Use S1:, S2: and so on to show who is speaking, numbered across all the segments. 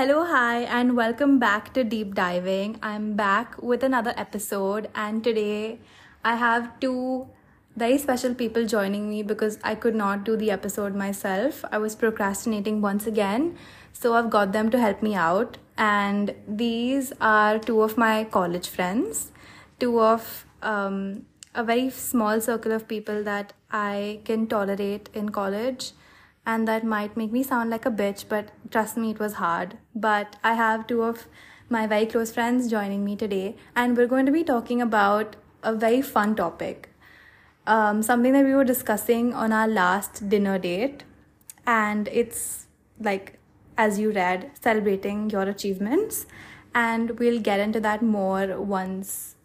S1: Hello, hi, and welcome back to Deep Diving. I'm back with another episode, and today I have two very special people joining me because I could not do the episode myself. I was procrastinating once again, so I've got them to help me out. And these are two of my college friends, two of um, a very small circle of people that I can tolerate in college and that might make me sound like a bitch, but trust me, it was hard. But I have two of my very close friends joining me today, and we're going to be talking about a very fun topic. Um, something that we were discussing on our last dinner date, and it's like, as you read, celebrating your achievements. And we'll get into that more once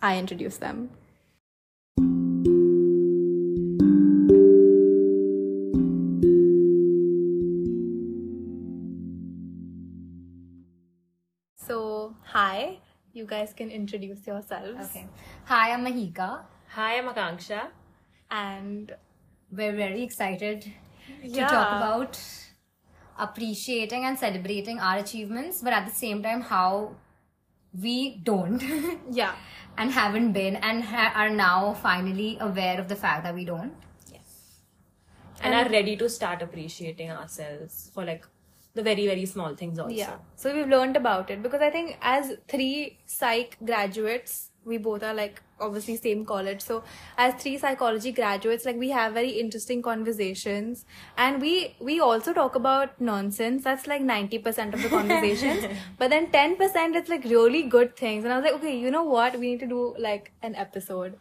S1: I introduce them. You guys can introduce yourselves.
S2: Okay. Hi, I'm Mahika,
S3: Hi, I'm Akanksha.
S1: And
S2: we're very excited to talk about appreciating and celebrating our achievements, but at the same time, how we don't
S1: yeah,
S2: and haven't been and ha- are now finally aware of the fact that we don't. Yes.
S3: And, are ready to start appreciating ourselves for like the very, very small things also.
S1: yeah. So, we've learned about it because I think as three psych graduates, we both are like obviously same college. So, as three psychology graduates, like we have very interesting conversations and we we also talk about nonsense. That's like 90% of the conversations. but then 10% it's like really good things. And I was like, okay, you know what? We need to do like an episode.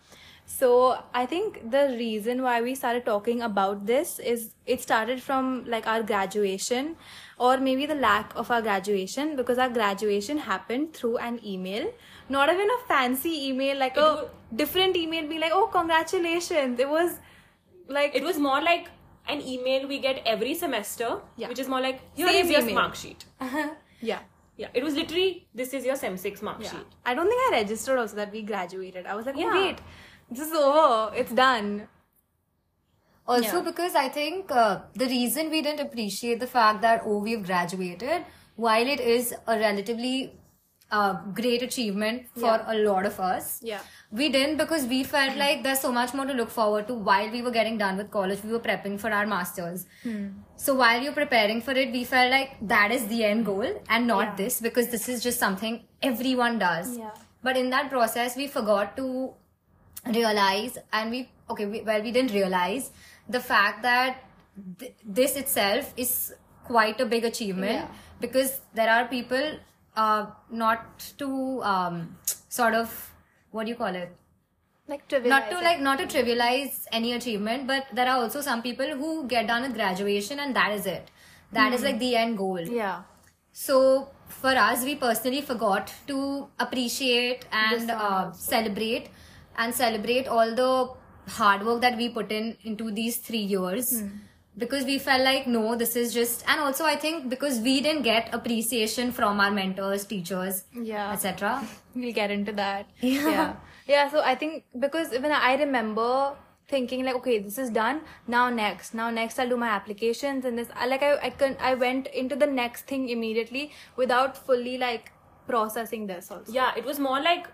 S1: So I think the reason why we started talking about this is it started from like our graduation or maybe the lack of our graduation because our graduation happened through an email. Not even a fancy email, like a
S3: wa-
S1: different email be like, oh congratulations. It was like
S3: It was more like an email we get every semester,
S1: Yeah.
S3: which is more like, here
S1: Same
S3: is your
S1: email.
S3: mark sheet.
S1: yeah.
S3: Yeah, it was literally, this is your Sem 6 mark
S1: Yeah.
S3: sheet.
S1: I don't think I registered also that we graduated. I was like, oh
S3: Yeah.
S1: wait, this is over. It's done.
S2: Also,
S1: Yeah.
S2: because I think uh, the reason we didn't appreciate the fact that, oh, we've graduated, while it is a relatively uh, great achievement for
S1: Yeah.
S2: a lot of us,
S1: Yeah.
S2: we didn't because we felt like there's so much more to look forward to while we were getting done with college. We were prepping for our masters. So while you're preparing for it, we felt like that is the end goal and not
S1: Yeah.
S2: this because this is just something everyone does.
S1: Yeah.
S2: But in that process, we forgot to realize and we okay we, well we didn't realize the fact that th- this itself is quite a big achievement
S1: Yeah.
S2: because there are people uh, not to um, sort of what do you call it
S1: Like
S2: not to
S1: it.
S2: like not to trivialize any achievement but there are also some people who get done with graduation and that is it That is like the end goal
S1: Yeah.
S2: so for us, we personally forgot to appreciate and uh, celebrate and celebrate all the hard work that we put in into these three years.
S1: Hmm.
S2: Because we felt like no, this is just, and also I think because we didn't get appreciation from our mentors, teachers,
S1: Yeah.
S2: etc.
S1: we'll get into that
S2: Yeah.
S1: yeah yeah so i think because even i remember thinking like okay this is done now next now next i'll do my applications and this I, like i i can i went into the next thing immediately without fully like processing this also
S3: Yeah, it was more like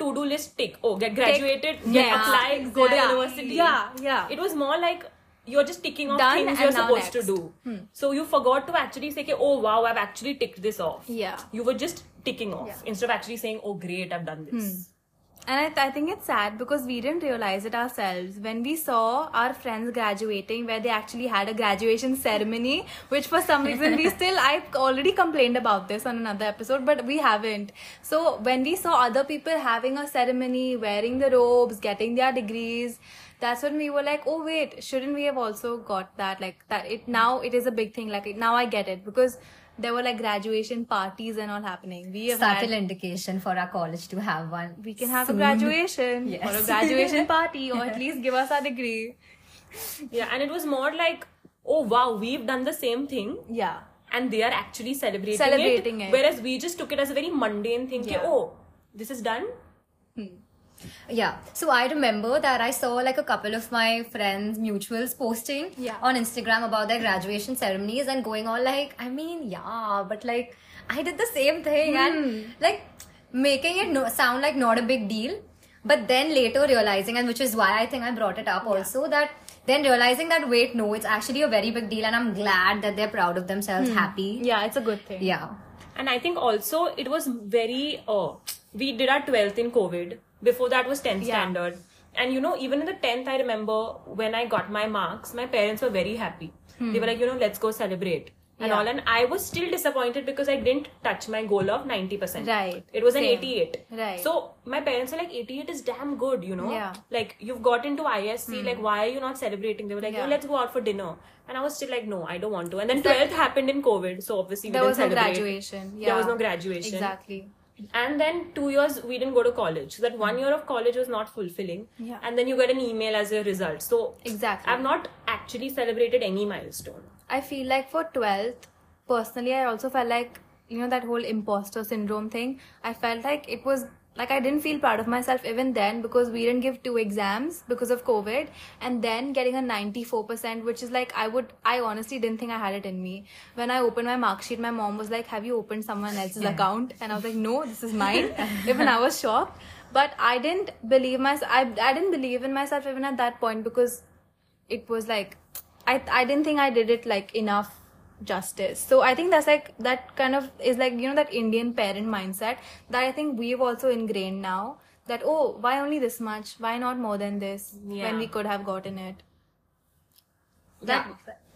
S3: a to-do list tick. Oh, get graduated, get
S1: Yeah,
S3: apply, go to university.
S1: Yeah, yeah.
S3: It was more like you're just ticking off
S1: Done
S3: things you're supposed to
S1: next. Hmm.
S3: do. So you forgot to actually say, "Okay, oh wow, I've actually ticked this off.
S1: Yeah.
S3: You were just ticking off
S1: Yeah. Hmm.
S3: instead of actually saying, oh great, I've done this.
S1: And I, th- I think it's sad because we didn't realize it ourselves when we saw our friends graduating, where they actually had a graduation ceremony, which for some reason we still, I've already complained about this on another episode, but we haven't. So when we saw other people having a ceremony, wearing the robes, getting their degrees, that's when we were like, oh wait, shouldn't we have also got that? Like that, it now it is a big thing. Like now I get it because there were like graduation parties and all happening. We have
S2: Subtle
S1: had
S2: indication for our college to have one.
S1: we can have
S2: soon.
S1: a graduation
S2: Yes.
S1: or a graduation party or at least give us our degree.
S3: Yeah, and it was more like, oh wow, we've done the same thing.
S1: Yeah.
S3: and they are actually celebrating,
S1: Celebrating it.
S3: Whereas we just took it as a very mundane thing.
S1: Yeah.
S3: Yeah. oh, this is done. Hmm.
S2: Yeah. So I remember that I saw like a couple of my friends, mutuals, posting
S1: Yeah.
S2: on Instagram about their graduation ceremonies and going on like, I mean, yeah, but like I did the same thing and like making it no- sound like not a big deal. But then later realizing, and which is why I think I brought it up also, that then realizing that wait, no, it's actually a very big deal, and I'm glad that they're proud of themselves, happy.
S1: Yeah, it's a good thing.
S2: Yeah.
S3: And I think also it was very. Uh, we did our twelfth in COVID. Before that was tenth
S1: Yeah.
S3: standard. And you know, even in the tenth, I remember when I got my marks, my parents were very happy. Hmm. They were like, you know, let's go celebrate and
S1: Yeah.
S3: all. And I was still disappointed because I didn't touch my goal of ninety percent.
S1: Right.
S3: It was an eighty-eight.
S1: Right.
S3: So my parents were like, eighty-eight is damn good, you know.
S1: Yeah.
S3: Like you've got into ISC. Hmm. Like why are you not celebrating? They were like,
S1: Yeah.
S3: let's go out for dinner. And I was still like, no, I don't want to. And then
S1: It's
S3: twelfth happened in COVID, so obviously we
S1: There
S3: didn't
S1: was no graduation. Yeah.
S3: There was no graduation.
S1: Exactly.
S3: And then two years we didn't go to college. So that one year of college was not fulfilling.
S1: Yeah.
S3: And then you get an email as a result. So
S1: Exactly.
S3: I've not actually celebrated any milestone.
S1: I feel like for 12th, personally, I also felt like, you know, that whole imposter syndrome thing. I felt like it was like I didn't feel proud of myself even then because we didn't give two exams because of COVID and then getting a 94%, which is like I would, I honestly didn't think I had it in me. When I opened my mark sheet, my mom was like, Have you opened someone else's account? And I was like, No, this is mine. even I was shocked. But I didn't believe myself, I, I didn't believe in myself even at that point because it was like I I didn't think I did it like enough justice. So I think that's like that kind of is like you know that Indian parent mindset that I think we've also ingrained now that oh why only this much why not more than this
S3: Yeah.
S1: when we could have gotten it.
S3: That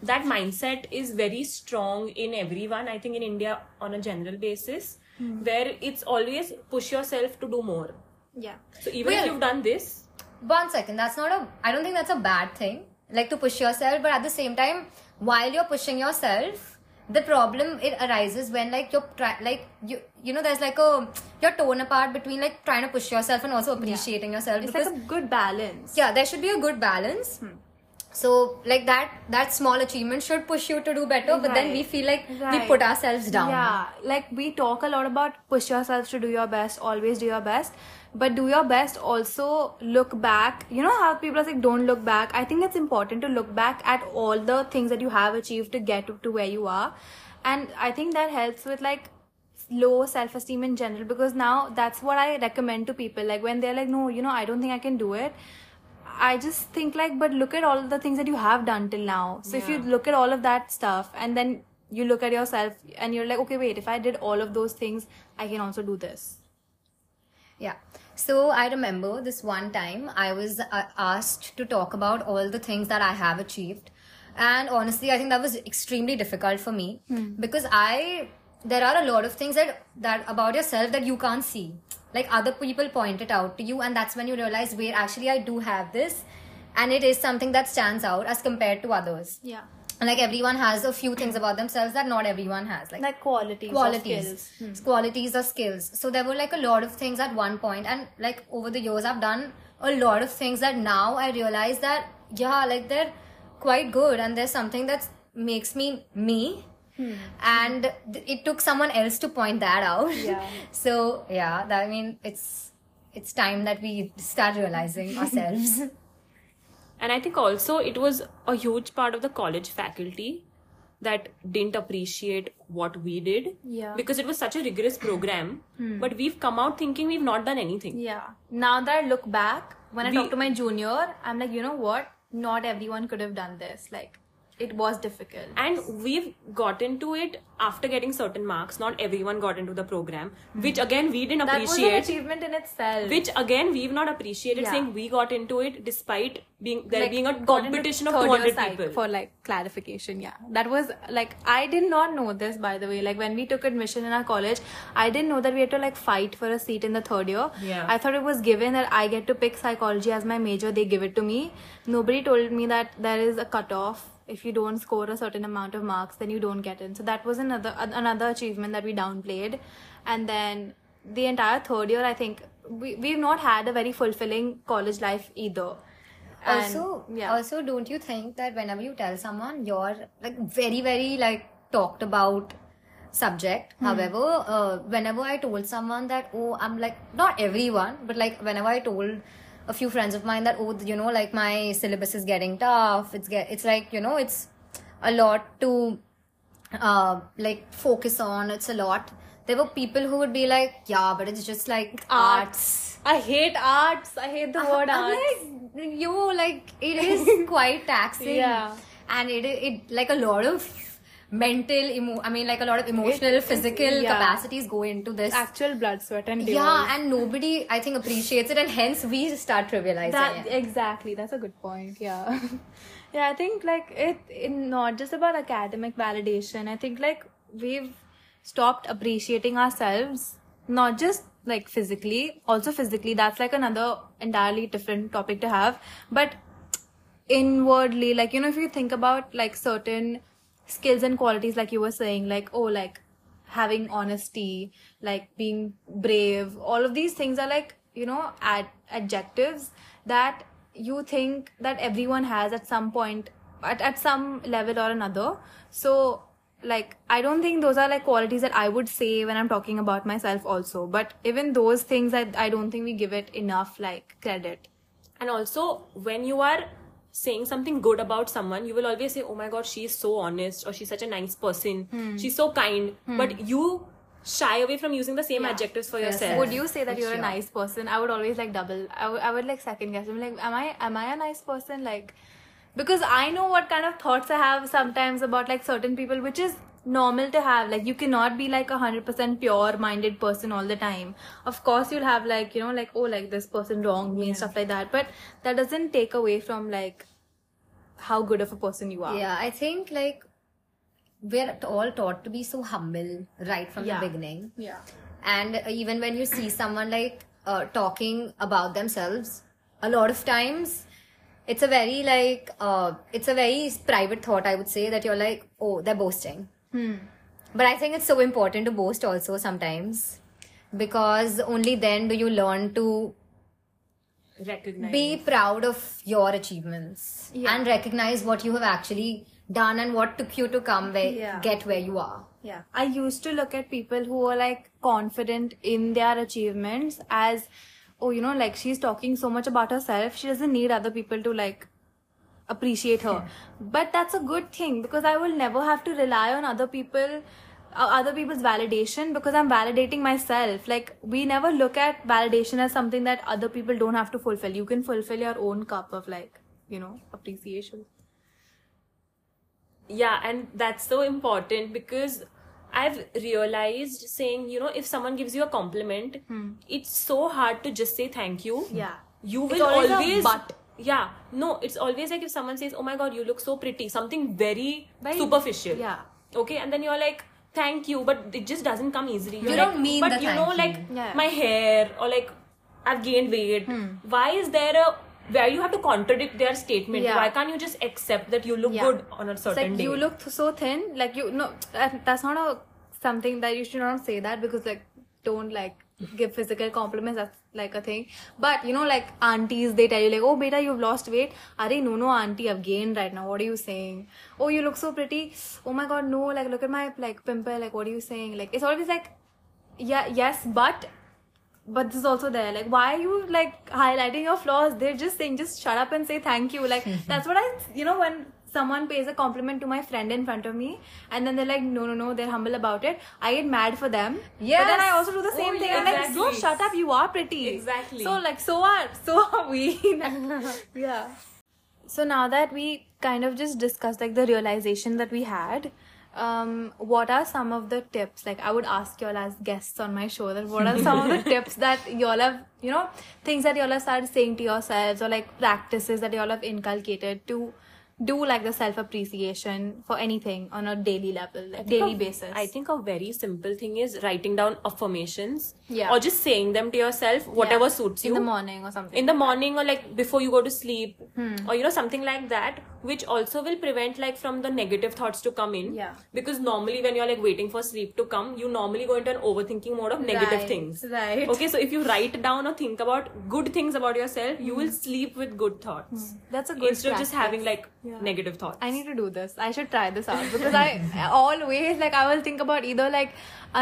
S3: that mindset is very strong in everyone. I think in India on a general basis, hmm. where it's always push yourself to do more.
S1: Yeah.
S3: So even if you've done this,
S2: One second, that's not a. I don't think that's a bad thing. Like to push yourself, but at the same time, while you're pushing yourself, the problem it arises when like you're try, like you you know there's like a you're torn apart between like trying to push yourself and also appreciating yourself
S1: It's
S2: because
S1: like a good balance.
S2: yeah there should be a good balance hmm. So like that that small achievement should push you to do better but then we feel like we put ourselves down
S1: Yeah, like we talk a lot about push yourself to do your best, always do your best. But do your best also look back. You know how people are like, don't look back. I think it's important to look back at all the things that you have achieved to get to where you are. And I think that helps with like low self esteem in general because now that's what I recommend to people. Like when they're like, no, you know, I don't think I can do it. I just think like, but look at all the things that you have done till now. So if you look at all of that stuff and then you look at yourself and you're like, okay, wait, if I did all of those things, I can also do this.
S2: Yeah. So I remember this one time I was uh, asked to talk about all the things that I have achieved. And honestly, I think that was extremely difficult for me because I there are a lot of things that that about yourself that you can't see. Like other people point it out to you and that's when you realize wait actually I do have this and it is something that stands out as compared to others.
S1: Yeah.
S2: Like everyone has a few things about themselves that not everyone has. Like
S1: Like qualities. or
S2: qualities
S1: skills. Hmm.
S2: qualities or skills so there were like a lot of things at one point and like over the years i've done a lot of things that now i realize that yeah like they're quite good and there's something that makes me me Hmm. and th- it took someone else to point that out
S1: Yeah.
S2: so yeah that, i mean it's it's time that we start realizing ourselves
S3: And I think also it was a huge part of the college faculty that didn't appreciate what we did.
S1: Yeah.
S3: Because it was such a rigorous program. Hmm. But we've come out thinking we've not done anything.
S1: Yeah. Now that I look back, when I
S3: We-
S1: talk to my junior, I'm like, you know what? Not everyone could have done this. Like, it was difficult.
S3: And we've got into it after getting certain marks. Not everyone got into the program, which again we didn't
S1: That was an
S3: appreciate.
S1: achievement in itself.
S3: Which again we've not appreciated
S1: Yeah.
S3: saying we got into it despite being there
S1: like,
S3: being a competition of 200
S1: psych
S3: people.
S1: for like clarification yeah that was like i did not know this by the way like when we took admission in our college i didn't know that we had to like fight for a seat in the third year
S3: Yeah.
S1: i thought it was given that i get to pick psychology as my major they give it to me nobody told me that there is a cutoff if you don't score a certain amount of marks then you don't get in. So that was another another achievement that we downplayed. And then the entire third year i think we, we've not had a very fulfilling college life either. And-
S2: also
S1: yeah.
S2: also don't you think that whenever you tell someone you're like very very like talked about subject. However, uh, whenever I told someone that, oh, I'm like, not everyone, but like whenever I told a few friends of mine that, oh, you know, like my syllabus is getting tough. It's get, it's like, you know, it's a lot to, uh, like focus on. It's a lot. There were people who would be like, yeah, but it's just like arts.
S1: I hate arts. I hate the word
S2: I'm
S1: arts.
S2: like, yo, like it is quite taxing.
S1: Yeah.
S2: And it, it like a lot of mental, emo- I mean, like a lot of emotional, physical
S1: yeah.
S2: capacities go into this.
S1: Actual blood, sweat, and
S2: yeah, and nobody, I think, appreciates it, and hence we start trivializing
S1: that
S2: it.
S1: exactly that's a good point yeah yeah i think like it, it not just about academic validation i think like we've stopped appreciating ourselves not just like physically also physically that's like another entirely different topic to have but inwardly like you know if you think about like certain skills and qualities like you were saying like oh like having honesty like being brave all of these things are like you know ad- adjectives that you think that everyone has at some point at, at some level or another. So like i don't think those are like qualities that i would say when i'm talking about myself also. But even those things i, I don't think we give it enough like credit.
S3: And also, when you are saying something good about someone, you will always say, Oh my god, she's so honest, or she's such a nice person, hmm. she's so kind. Hmm. But you shy away from using the same adjectives for yourself.
S1: would you say that
S2: For
S1: you're a nice person? I would always like double. I would- I would like second guess. I'm like am i am i a nice person? Like because i know what kind of thoughts i have sometimes about like certain people which is normal to have like you cannot be like a hundred percent pure minded person all the time. Of course you'll have like you know like oh like this person wronged me and stuff like that but that doesn't take away from like how good of a person you are.
S2: Yeah, I think like we're all taught to be so humble right from
S1: Yeah.
S2: the beginning.
S1: yeah.
S2: And even when you see someone like uh, talking about themselves a lot of times it's a very like uh, it's a very private thought i would say that you're like oh they're boasting Hmm. but i think it's so important to boast also sometimes because only then do you learn to
S3: Recognize.
S2: be proud of your achievements
S1: Yeah.
S2: and recognize what you have actually done and what took you to come where
S1: Yeah.
S2: get where you are
S1: Yeah. I used to look at people who were like confident in their achievements as, oh, you know, like she's talking so much about herself, she doesn't need other people to like appreciate her. But that's a good thing because I will never have to rely on other people. Uh, other people's validation because I'm validating myself. Like, we never look at validation as something that other people don't have to fulfill. You can fulfill your own cup of, like, you know, appreciation.
S3: yeah and that's so important because i've realized saying you know if someone gives you a compliment it's so hard to just say thank you
S1: Yeah.
S3: you
S1: It's
S3: will
S1: always a
S3: always
S1: but.
S3: Yeah no it's always like if someone says oh my god you look so pretty something very,
S1: Very-
S3: superficial
S1: yeah.
S3: okay and then you're like thank you but it just doesn't come easily You're
S2: don't mean
S3: but you know like
S2: you.
S1: Yeah.
S3: my hair or like i've gained weight hmm. why is there a where you have to contradict their statement
S1: Yeah.
S3: why can't you just accept that you look
S1: Yeah.
S3: good on a
S1: It's
S3: certain
S1: like
S3: day
S1: you look so thin like you no that- that's not a something that you should not say that because like don't like give physical compliments that's like a thing. But you know like aunties they tell you like oh beta you've lost weight. Are no no auntie i've gained right now. What are you saying? Oh you look so pretty. Oh my god no like look at my like pimple. Like what are you saying? Like it's always like yeah yes but but this is also there. Like why are you like highlighting your flaws? They're just saying just shut up and say thank you. Like that's what i you know when someone pays a compliment to my friend in front of me and then they're like no no no they're humble about it. I get mad for them. Yeah. but then i also do the same
S3: Oh,
S1: thing.
S3: Yeah,
S1: i'm like no shut up you are pretty.
S3: Exactly.
S1: so like so are so are we. Yeah. So now that we kind of just discussed like the realization that we had um what are some of the tips? Like i would ask y'all as guests on my show that what are some of the tips that y'all have you know things that y'all have started saying to yourselves or like practices that y'all have inculcated to do like the self appreciation for anything on a daily level like daily
S3: a-
S1: basis
S3: I think a very simple thing is writing down affirmations.
S1: Yeah.
S3: Or just saying them to yourself, whatever
S1: Yeah.
S3: suits you.
S1: in the morning or something
S3: In the morning or like before you go to sleep.
S1: Hmm.
S3: Or you know, something like that which also will prevent like from the negative thoughts to come in
S1: Yeah.
S3: because normally when you're like waiting for sleep to come you normally go into an overthinking mode of negative
S1: Right,
S3: things
S1: right.
S3: okay so if you write down or think about good things about yourself you will sleep with good thoughts hmm.
S1: That's a good
S3: instead of just having like
S1: Yeah.
S3: negative thoughts
S1: I need to do this. I should try this out because I always like I will think about either like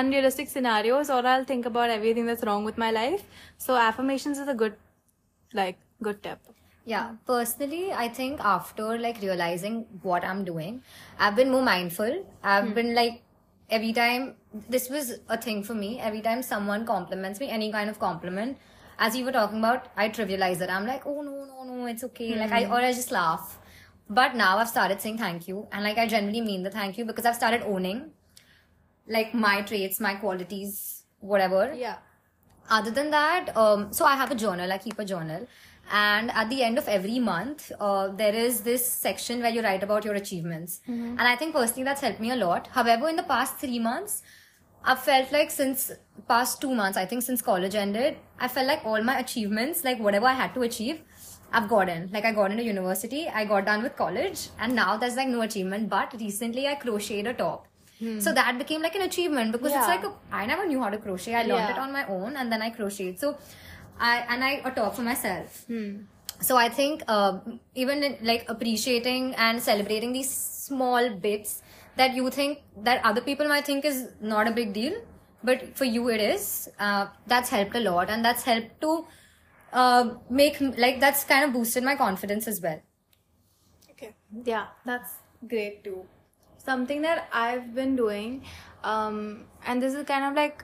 S1: unrealistic scenarios or I'll think about everything that's wrong with my life. So affirmations is a good like good tip.
S2: Yeah, personally, I think after like realizing what I'm doing, I've been more mindful. I've been like, every time, this was a thing for me. Every time someone compliments me, any kind of compliment, as you were talking about, I trivialize it. I'm like, oh no, no, no, it's okay. Like, I, or I just laugh. But now I've started saying thank you. And like, I genuinely mean the thank you because I've started owning like my traits, my qualities, whatever
S1: Yeah.
S2: other than that um, so i have a journal i keep a journal and at the end of every month uh, there is this section where you write about your achievements and i think personally that's helped me a lot however in the past three months i've felt like since past two months i think since college ended i felt like all my achievements like whatever i had to achieve I've gotten like I got into university, I got done with college, and now there's like no achievement. But recently I crocheted a top, so that became like an achievement because it's like a, I never knew how to crochet. I learned
S1: Yeah.
S2: it on my own, and then I crocheted. So I and I a talk for myself. So I think uh, even in, like appreciating and celebrating these small bits that you think that other people might think is not a big deal, but for you it is. Uh, that's helped a lot, and that's helped to uh, make like that's kind of boosted my confidence as well.
S1: Okay. Yeah, that's great too. Something that I've been doing, um, and this is kind of like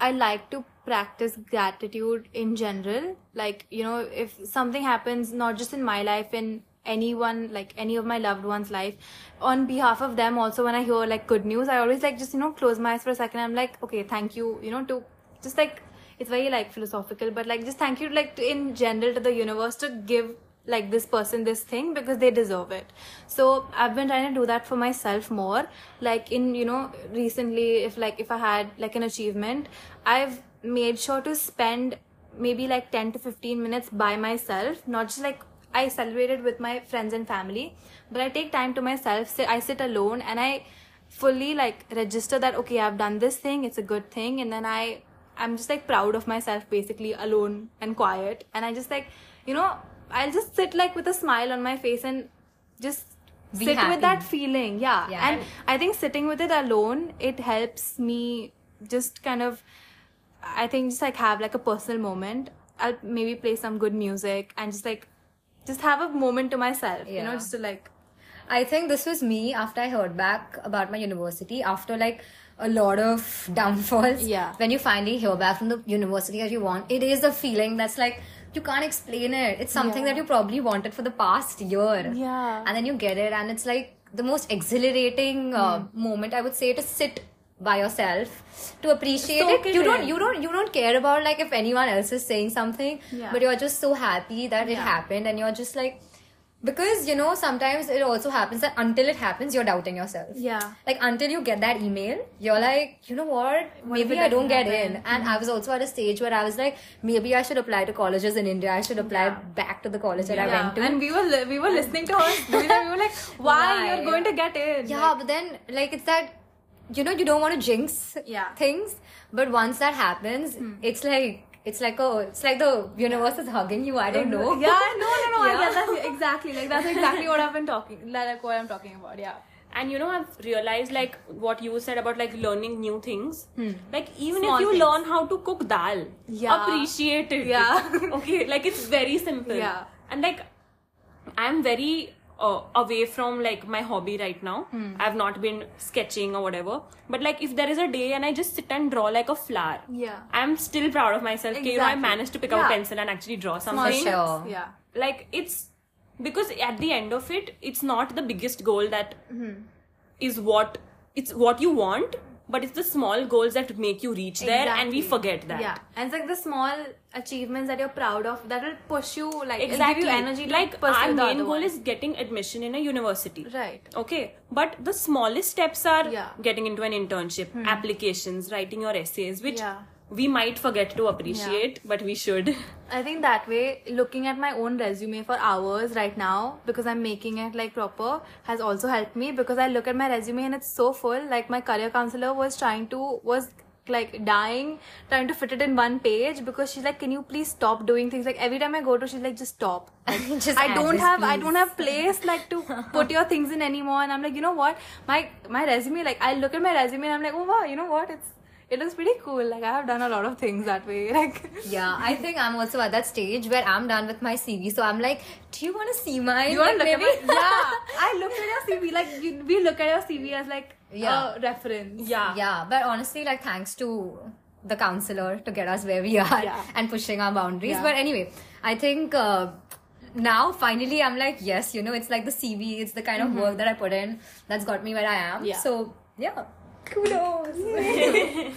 S1: I like to practice gratitude in general. Like, you know, if something happens, not just in my life, in anyone, like any of my loved ones' life, on behalf of them, also when I hear like good news, I always like just, you know, close my eyes for a second. I'm like, okay, thank you, you know, to just like, it's very like philosophical, but like just thank you, like to, in general to the universe to give like this person this thing because they deserve it so i've been trying to do that for myself more like in you know recently if like if i had like an achievement i've made sure to spend maybe like 10 to 15 minutes by myself not just like i celebrated with my friends and family but i take time to myself sit i sit alone and i fully like register that okay i've done this thing it's a good thing and then i i'm just like proud of myself basically alone and quiet and i just like you know i'll just sit like with a smile on my face and just
S2: Be
S1: sit
S2: happy.
S1: with that feeling yeah.
S2: Yeah.
S1: and i think sitting with it alone it helps me just kind of i think just like have like a personal moment i'll maybe play some good music and just like just have a moment to myself you know just to like
S2: I think this was me after I heard back about my university after like a lot of downfalls.
S1: Yeah.
S2: When you finally hear back from the university that you want, it is a feeling that's like you can't explain it. It's something
S1: Yeah.
S2: that you probably wanted for the past year.
S1: Yeah.
S2: And then you get it, and it's like the most exhilarating uh,
S1: Hmm.
S2: moment I would say to sit by yourself to appreciate it. You don't you don't you don't care about like if anyone else is saying something,
S1: Yeah.
S2: but you're just so happy that it happened and you're just like because you know sometimes it also happens that until it happens you're doubting yourself
S1: Yeah.
S2: like until you get that email you're like you know what
S1: What
S2: maybe i don't get in
S1: happen?
S2: and mm-hmm. i was also at a stage where i was like maybe i should apply to colleges in india i should apply
S1: Yeah.
S2: back to the college that i went to
S1: and we were li- we were listening to her we were like why,
S2: Why?
S1: you're going to get in
S2: yeah but then like it's that you know you don't want to jinx
S1: Yeah. Hmm.
S2: things but once that happens it's like it's like oh it's like the universe is hugging you i don't know
S1: yeah no no no
S2: Yeah.
S1: get that exactly like that's exactly what i've been talking like what i'm talking about yeah
S3: and you know i've realized like what you said about like learning new things like even
S1: Small
S3: if you
S1: things.
S3: learn how to cook dal
S1: Yeah.
S3: appreciate it
S1: Yeah.
S3: okay like it's very simple
S1: Yeah.
S3: and like i'm very uh, away from like my hobby right now
S1: Hmm.
S3: i've not been sketching or whatever but like if there is a day and i just sit and draw like a flower
S1: Yeah.
S3: i'm still proud of myself okay, you know i managed to pick up a pencil and actually draw something
S2: sure.
S1: steps. yeah
S3: like it's because at the end of it it's not the biggest goal that is what it's what you want but it's the small goals that make you reach there and we forget that
S1: Yeah, and it's like the small achievements that you're proud of that will push you, like
S3: exactly
S1: give you energy to
S3: like our
S1: the
S3: main goal
S1: one.
S3: is getting admission in a university
S1: right.
S3: okay but the smallest steps are
S1: Yeah. Hmm.
S3: getting into an internship applications writing your essays which
S1: Yeah.
S3: We might forget to appreciate, but we should.
S1: I think that way, looking at my own resume for hours right now, because I'm making it like proper, has also helped me because I look at my resume and it's so full. Like my career counselor was trying to, was like dying, trying to fit it in one page because she's like, can you please stop doing things? Like every time I go to, she's like, just stop. Like,
S2: Just
S1: I don't
S2: this,
S1: have, I don't have place like to put your things in anymore. And I'm like, you know what? My, my resume, like I look at my resume and I'm like, oh wow, you know what? It's, it looks pretty cool. Like I have done a lot of things that way. Like,
S2: Yeah, I think I'm also at that stage where I'm done with my CV. So I'm like, do you want to see mine?
S1: You want to
S2: Like,
S1: look at my, yeah. I looked at your CV like you, we look at your CV as like
S2: Yeah.
S1: a reference.
S3: Yeah.
S2: Yeah, but honestly, like thanks to the counselor to get us where we are
S1: Yeah.
S2: and pushing our boundaries.
S1: Yeah.
S2: But anyway, I think uh, now finally I'm like, yes, you know, it's like the CV, it's the kind of work that I put in that's got me where I am.
S1: Mm-hmm. Yeah.
S2: So yeah, kudos.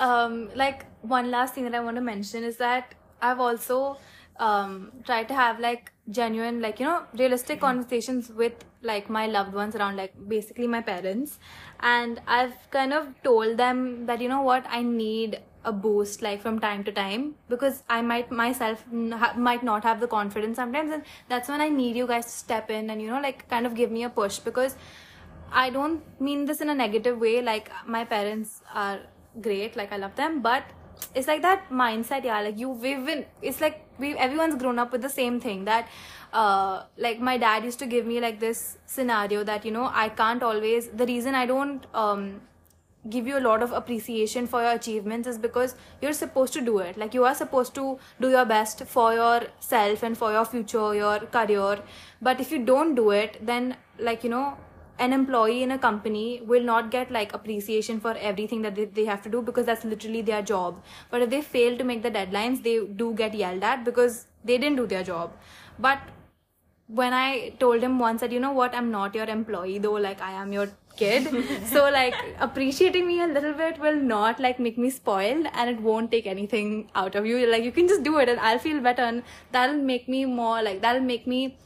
S1: Um, like one last thing that I want to mention is that I've also um tried to have like genuine, like you know, realistic conversations with like my loved ones around, like basically my parents, and I've kind of told them that you know what, I need a boost like from time to time because I might myself ha- might not have the confidence sometimes, and that's when I need you guys to step in and you know like kind of give me a push because I don't mean this in a negative way. Like my parents are great, like I love them, but it's like that mindset, yeah. Like you, we've been. It's like we everyone's grown up with the same thing that, uh, like my dad used to give me like this scenario that you know I can't always. The reason I don't um give you a lot of appreciation for your achievements is because you're supposed to do it like you are supposed to do your best for yourself and for your future your career but if you don't do it then like you know an employee in a company will not get like appreciation for everything that they, they have to do because that's literally their job. But if they fail to make the deadlines they do get yelled at because they didn't do their job. But when I told him once that you know what? I'm not your employee though like I am your kid. So like appreciating me a little bit will not like make me spoiled and it won't take anything out of you. Like you can just do it and I'll feel better and that'll make me more like that'll make me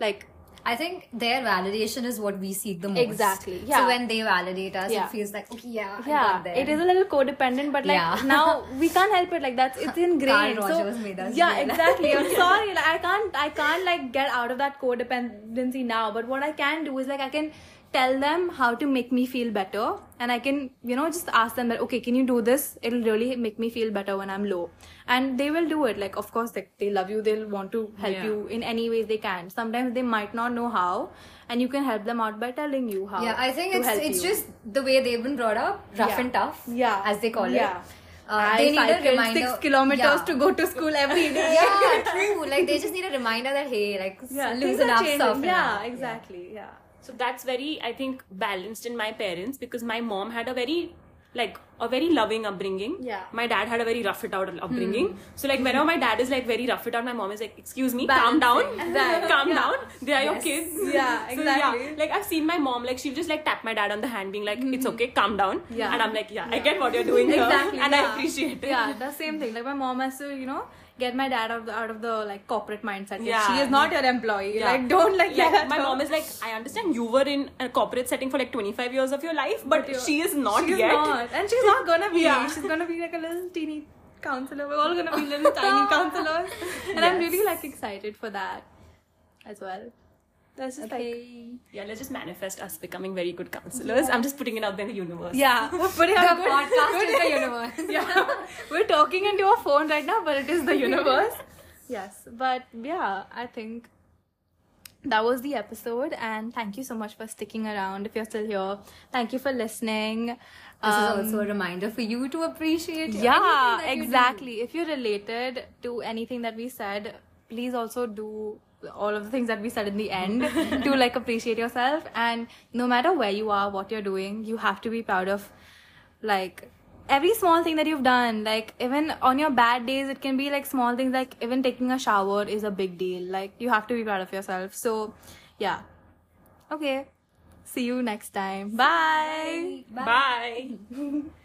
S1: like
S2: I think their validation is what we seek the most.
S1: Exactly, yeah.
S2: So when they validate us,
S1: Yeah.
S2: it feels like okay, yeah,
S1: yeah it is a little codependent but like
S2: Yeah.
S1: now we can't help it like that's it's ingrained
S2: Carl
S1: so
S2: Rogers made us
S1: yeah exactly i'm sorry like i can't i can't like get out of that codependency now but what i can do is like i can tell them how to make me feel better and i can you know just ask them that okay can you do this it'll really make me feel better when i'm low and they will do it like of course like they love you they'll want to help
S3: Yeah.
S1: you in any ways they can sometimes they might not know how and you can help them out by telling you how
S2: yeah, I think it's it's
S1: you.
S2: just the way they've been brought up, rough
S1: Yeah.
S2: and tough,
S1: Yeah.
S2: as they call
S1: Yeah.
S2: it. Uh,
S1: I
S2: they need a reminder.
S1: six kilometers
S2: yeah.
S1: to go to school every day.
S2: yeah, true. Like they just need a reminder that hey, like
S1: yeah,
S2: loosen
S1: are
S2: up,
S1: changing.
S2: soften
S1: Yeah, exactly. Yeah.
S3: So that's very, I think, balanced in my parents because my mom had a very, like, a very loving upbringing.
S1: Yeah.
S3: My dad had a very rough it out upbringing. Hmm. So, like, whenever my dad is like very rough it out, my mom is like, excuse me, calm down.
S1: Balancing. Right.
S3: calm
S1: Yeah.
S3: down. They are your kids.
S1: Yeah,
S3: So,
S1: exactly.
S3: Like, I've seen my mom, like, she'll just like tap my dad on the hand, being like, it's hmm. okay, calm down.
S1: Yeah.
S3: And I'm like, yeah, I get what you're doing here.
S1: Exactly.
S3: And
S1: yeah.
S3: I appreciate it.
S1: Yeah, the same thing. Like my mom has to, you know, get my dad out of the, out of the like corporate mindset.
S3: Yeah.
S1: She is not your employee.
S3: Yeah.
S1: Like don't like
S3: yeah, my mom is like, I understand you were in a corporate setting for like 25 years of your life, but,
S1: you're-
S3: she is not
S1: she's
S3: yet.
S1: not. and she's not gonna be.
S3: Yeah.
S1: She's gonna be like a little teeny counselor. We're all gonna be little tiny counselors, and I'm really like excited for that as well. That's just like
S3: Yeah, let's just manifest us becoming very good counselors. I'm just putting it out there in the universe.
S1: yeah, we're putting
S2: The
S1: good,
S2: podcast
S1: good
S2: is the universe.
S1: yeah, we're talking into a phone right now, but it is the universe. yes, but yeah, I think that was the episode, and thank you so much for sticking around. If you're still here, thank you for listening.
S2: This
S1: Um,
S2: is also a reminder for you to appreciate.
S1: yeah,
S2: anything that you do.
S1: exactly. If you're related to anything that we said, please also do all of the things that we said in the end to like appreciate yourself. And no matter where you are, what you're doing, you have to be proud of like every small thing that you've done. Like even on your bad days, it can be like small things like even taking a shower is a big deal. Like you have to be proud of yourself. So yeah. Okay. See you next time. Bye.
S3: Bye.